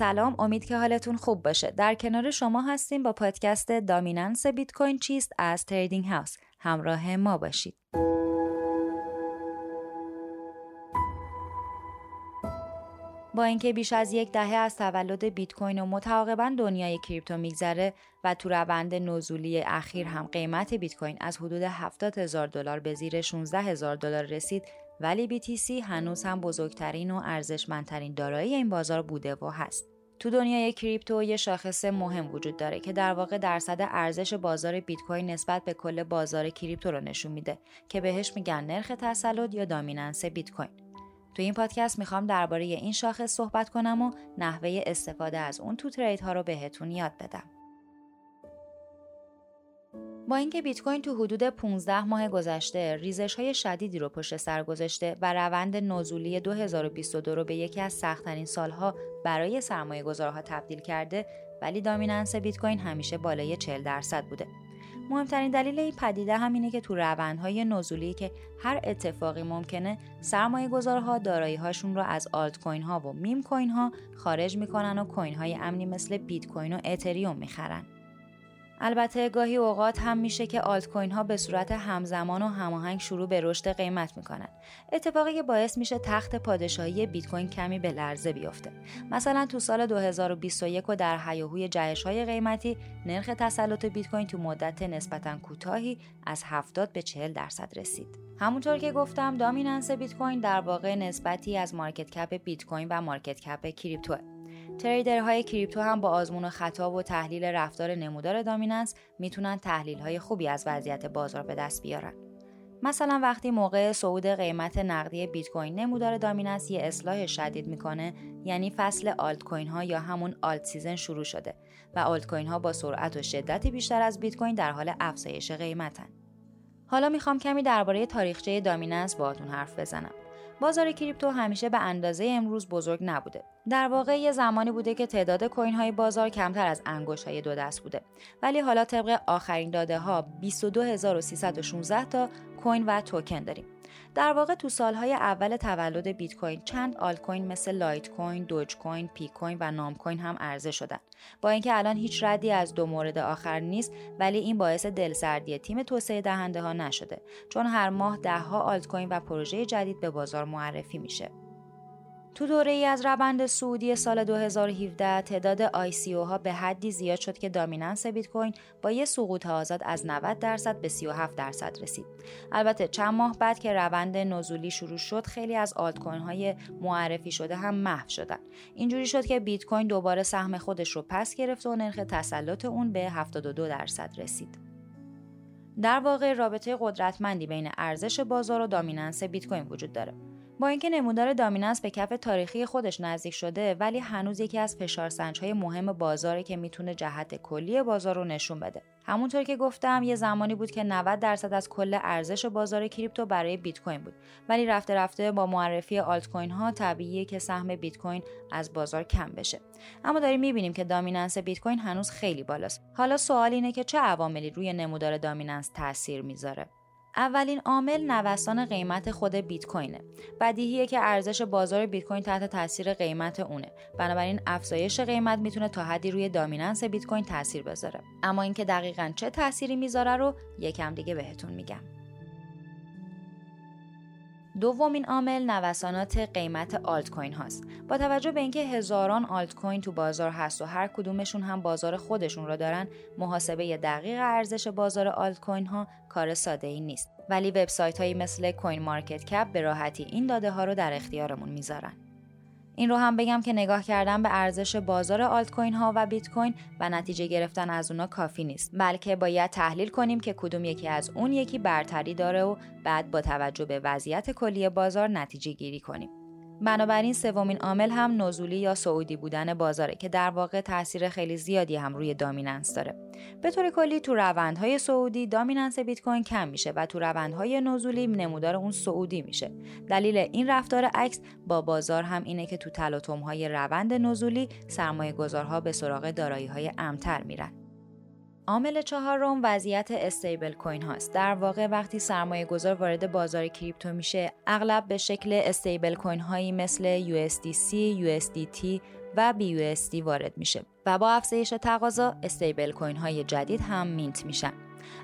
سلام امید که حالتون خوب باشه. در کنار شما هستیم با پادکست دامیننس بیت کوین چیست از تریدینگ هاوس. همراه ما باشید. با اینکه بیش از یک دهه از تولد بیت کوین و متعاقبا دنیای کریپتو میگذره و تو روند نزولی اخیر هم قیمت بیت کوین از حدود 70 هزار دلار به زیر 16 هزار دلار رسید ولی BTC هنوز هم بزرگترین و ارزشمندترین دارایی این بازار بوده و هست. تو دنیای کریپتو یه شاخص مهم وجود داره که در واقع درصد ارزش بازار بیت کوین نسبت به کل بازار کریپتو رو نشون میده که بهش میگن نرخ تسلط یا دامیننس بیت کوین. تو این پادکست می‌خوام درباره این شاخص صحبت کنم و نحوه استفاده از اون تو ترید ها رو بهتون یاد بدم. با اینکه بیت کوین تو حدود 15 ماه گذشته ریزش های شدیدی رو پشت سر گذاشته و روند نزولی 2022 رو به یکی از سختترین سالها برای سرمایه گذارها تبدیل کرده ولی dominance بیت کوین همیشه بالای 40 درصد بوده. مهمترین دلیل این پدیده همینه که تو روندهای نزولی که هر اتفاقی ممکنه سرمایه گذارها دارایی هاشون رو از آلت کوین ها و میم کوین ها خارج می‌کنن و کوین های امنی مثل بیت کوین و اتریوم می‌خرن. البته گاهی اوقات هم میشه که آلت کوین ها به صورت همزمان و هماهنگ شروع به رشد قیمت می‌کنن. اتفاقی که باعث میشه تخت پادشاهی بیت کوین کمی به لرزه بیفته. مثلا تو سال 2021 و در حیاهوی جهش های قیمتی نرخ تسلط بیت کوین تو مدت نسبتا کوتاهی از 70 به 40 درصد رسید. همونطور که گفتم dominance بیت کوین در واقع نسبتی از market cap بیت کوین و market cap کریپتوه. trader های کریپتو هم با آزمون و خطا و تحلیل رفتار نمودار dominance می‌تونن تحلیل های خوبی از وضعیت بازار به دست بیارن. مثلا وقتی موقع صعود قیمت نقدی بیت کوین نمودار dominance یه اصلاح شدید می‌کنه یعنی فصل آلت کوین ها یا همون alt season شروع شده و آلت کوین ها با سرعت و شدت بیشتر از بیت کوین در حال افزایش قیمتن. حالا می‌خوام کمی درباره تاریخچه dominance باهاتون حرف بزنم. بازار کریپتو همیشه به اندازه امروز بزرگ نبوده. در واقع یه زمانی بوده که تعداد کوین های بازار کمتر از انگشت های دو دست بوده. ولی حالا طبق آخرین داده ها 22316 تا کوین و توکن داریم. در واقع تو سالهای اول تولد بیت کوین چند آلت کوین مثل لایت کوین، دوج کوین، پی کوین و نام کوین هم عرضه شدن. با اینکه الان هیچ ردی از دو مورد آخر نیست ولی این باعث دلسردی تیم توسعه دهنده ها نشده چون هر ماه دهها آلت کوین و پروژه جدید به بازار معرفی میشه. تو دوره ای از روند صعودی سال 2017 تعداد ICO ها به حدی زیاد شد که dominance بیت کوین با یه سقوط آزاد از 90 درصد به 37 درصد رسید. البته چند ماه بعد که روند نزولی شروع شد خیلی از آلت کوین های معرفی شده هم محو شدن. اینجوری شد که بیت کوین دوباره سهم خودش رو پس گرفت و نرخ تسلط اون به 72 درصد رسید. در واقع رابطه قدرتمندی بین ارزش بازار و دامیننس بیت کوین وجود داره. با اینکه نمودار دامیننس به کف تاریخی خودش نزدیک شده ولی هنوز یکی از فشارسنجهای مهم بازاره که می‌تونه جهت کلی بازار رو نشون بده. همونطور که گفتم یه زمانی بود که 90 درصد از کل ارزش بازار کریپتو برای بیت کوین بود. ولی رفته رفته با معرفی آلت کوین ها طبیعیه که سهم بیت کوین از بازار کم بشه. اما داریم می‌بینیم که دامیننس بیت کوین هنوز خیلی بالاست. حالا سوال اینه که چه عواملی روی نمودار دامیننس تاثیر می‌ذاره؟ اولین عامل نوسان قیمت خود بیت کوینه. بدیهیه که ارزش بازار بیت کوین تحت تاثیر قیمت اونه. بنابراین افزایش قیمت می‌تونه تا حدی روی دامیننس بیت کوین تاثیر بذاره. اما اینکه دقیقا چه تأثیری می‌ذاره رو یکم دیگه بهتون میگم. دومین عامل نوسانات قیمت آلت کوین هاست. با توجه به اینکه هزاران آلت کوین تو بازار هست و هر کدومشون هم بازار خودشون رو دارن، محاسبه دقیق ارزش بازار آلت کوین ها کار ساده ای نیست. ولی وبسایت هایی مثل CoinMarketCap به راحتی این داده ها رو در اختیارمون می‌ذارن. این رو هم بگم که نگاه کردن به ارزش بازار آلت کوین ها و بیت کوین و نتیجه گرفتن از اونا کافی نیست. بلکه باید تحلیل کنیم که کدوم یکی از اون یکی برتری داره و بعد با توجه به وضعیت کلی بازار نتیجه گیری کنیم. بنابراین سومین عامل هم نزولی یا سعودی بودن بازاره که در واقع تاثیر خیلی زیادی هم روی دامیننس داره. به طور کلی تو روندهای سعودی دامیننس بیت کوین کم میشه و تو روندهای نزولی نمودار اون سعودی میشه. دلیل این رفتار عکس با بازار هم اینه که تو تلاطم‌های روند نزولی سرمایه گذارها به سراغ دارایی های امتر میرن. عامل چهارم وضعیت استیبل کوین هاست. در واقع وقتی سرمایه گذار وارد بازار کریپتو میشه، اغلب به شکل استیبل کوین هایی مثل USDC، USDT و BUSD وارد میشه و با افزایش تقاضا استیبل کوین های جدید هم mint میشن.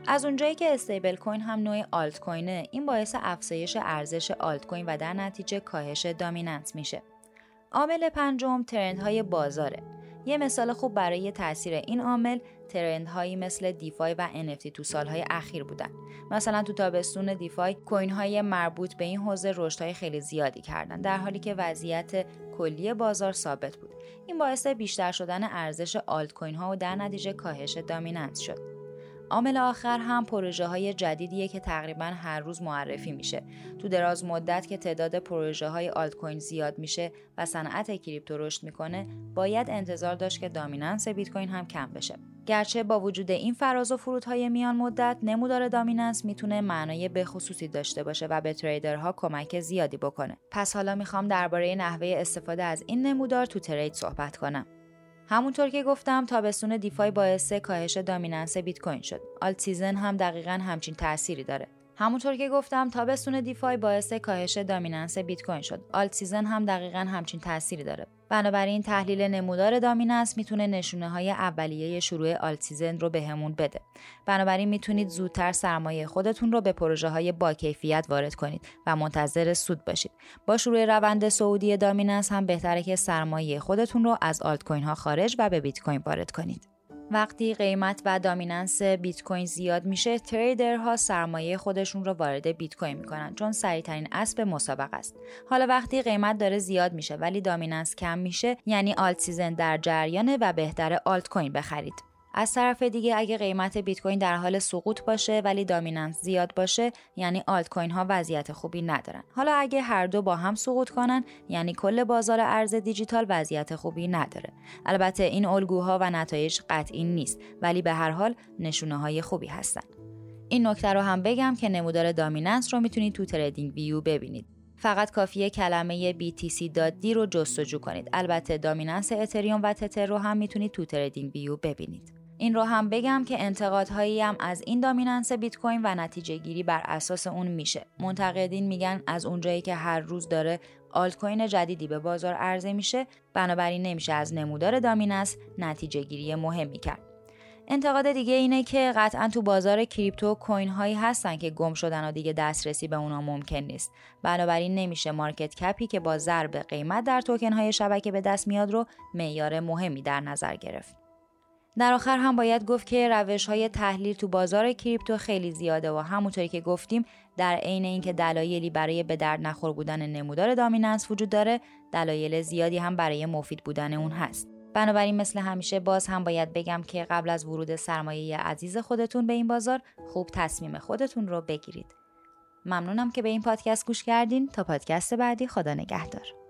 از اونجایی که استیبل کوین هم نوعی آلت کوینه این باعث افزایش ارزش آلت کوین و در نتیجه کاهش dominance میشه عامل پنجم trend های بازاره یه مثال خوب برای تاثیر این عامل ترند هایی مثل دیفای و NFT تو سالهای اخیر بودن. مثلا تو تابستون دیفای کوین های مربوط به این حوزه رشد خیلی زیادی کردن در حالی که وضعیت کلی بازار ثابت بود. این باعث بیشتر شدن ارزش آلت کوین ها و در نتیجه کاهش دامیننس شد. عامل آخر هم پروژه های جدیدیه که تقریبا هر روز معرفی میشه. تو دراز مدت که تعداد پروژه های آلت کوین زیاد میشه و صنعت کریپتو رشد می‌کنه، باید انتظار داشت که dominance بیت کوین هم کم بشه. گرچه با وجود این فراز و فرودهای میان مدت نمودار dominance می‌تونه معنای بخصوصی داشته باشه و به trader ها کمک زیادی بکنه. پس حالا می‌خوام درباره نحوه استفاده از این نمودار تو trade صحبت کنم. همونطور که گفتم تابستون DeFi باعث کاهش dominance بیت کوین شد. alt season هم دقیقا همچین تأثیری داره. همونطور که گفتم تابستون DeFi باعث کاهش dominance بیت کوین شد. alt season هم دقیقا همچین تأثیری داره. بنابراین تحلیل نمودار dominance می‌تونه نشونه های اولیه شروع alt season رو بهمون بده. بنابراین می‌تونید زودتر سرمایه خودتون رو به پروژه های با کیفیت وارد کنید و منتظر سود باشید. با شروع روند صعودی dominance هم بهتره که سرمایه خودتون رو از آلت کوین ها خارج و به بیت کوین وارد کنید. وقتی قیمت و dominance بیت کوین زیاد میشه trader ها سرمایه خودشون رو وارد بیت کوین می‌کنن چون سریعترین اسب مسابقه است. حالا وقتی قیمت داره زیاد میشه ولی dominance کم میشه یعنی alt season در جریانه و بهتره آلت کوین بخرید. از طرف دیگه اگه قیمت بیت کوین در حال سقوط باشه ولی dominance زیاد باشه یعنی آلت کوین ها وضعیت خوبی ندارن حالا اگه هر دو با هم سقوط کنن یعنی کل بازار ارز دیجیتال وضعیت خوبی نداره البته این الگوها و نتایج قطعی نیست ولی به هر حال نشونه های خوبی هستن این نکته رو هم بگم که نمودار dominance رو می‌تونید تو TradingView ببینید فقط کافیه کلمه BTC.D رو جستجو کنید. البته dominance اتریوم و تتر رو هم می‌تونید تو TradingView ببینید. این رو هم بگم که انتقادهایی هم از این dominance بیت کوین و نتیجه گیری بر اساس اون میشه. منتقدین میگن از اونجایی که هر روز داره آلت کوین جدیدی به بازار عرضه میشه بنابراین نمیشه از نمودار dominance نتیجه گیری مهمی کرد. انتقاد دیگه اینه که قطعا تو بازار کریپتو کوین هایی هستن که گم شدن و دیگه دسترسی به اونا ممکن نیست. بنابراین نمیشه market cap ی که با ضرب قیمت در توکن های شبکه به دست میاد رو معیار مهمی در نظر گرفت. در آخر هم باید گفت که روش های تحلیل تو بازار کریپتو خیلی زیاده و همونطوری که گفتیم در عین اینکه دلایلی برای به درد نخور بودن نمودار دامیننس وجود داره دلایل زیادی هم برای مفید بودن اون هست. بنابراین مثل همیشه باز هم باید بگم که قبل از ورود سرمایه عزیز خودتون به این بازار خوب تصمیم خودتون رو بگیرید. ممنونم که به این پادکست گوش کردین. تا پادکست بعدی خدا نگهدار.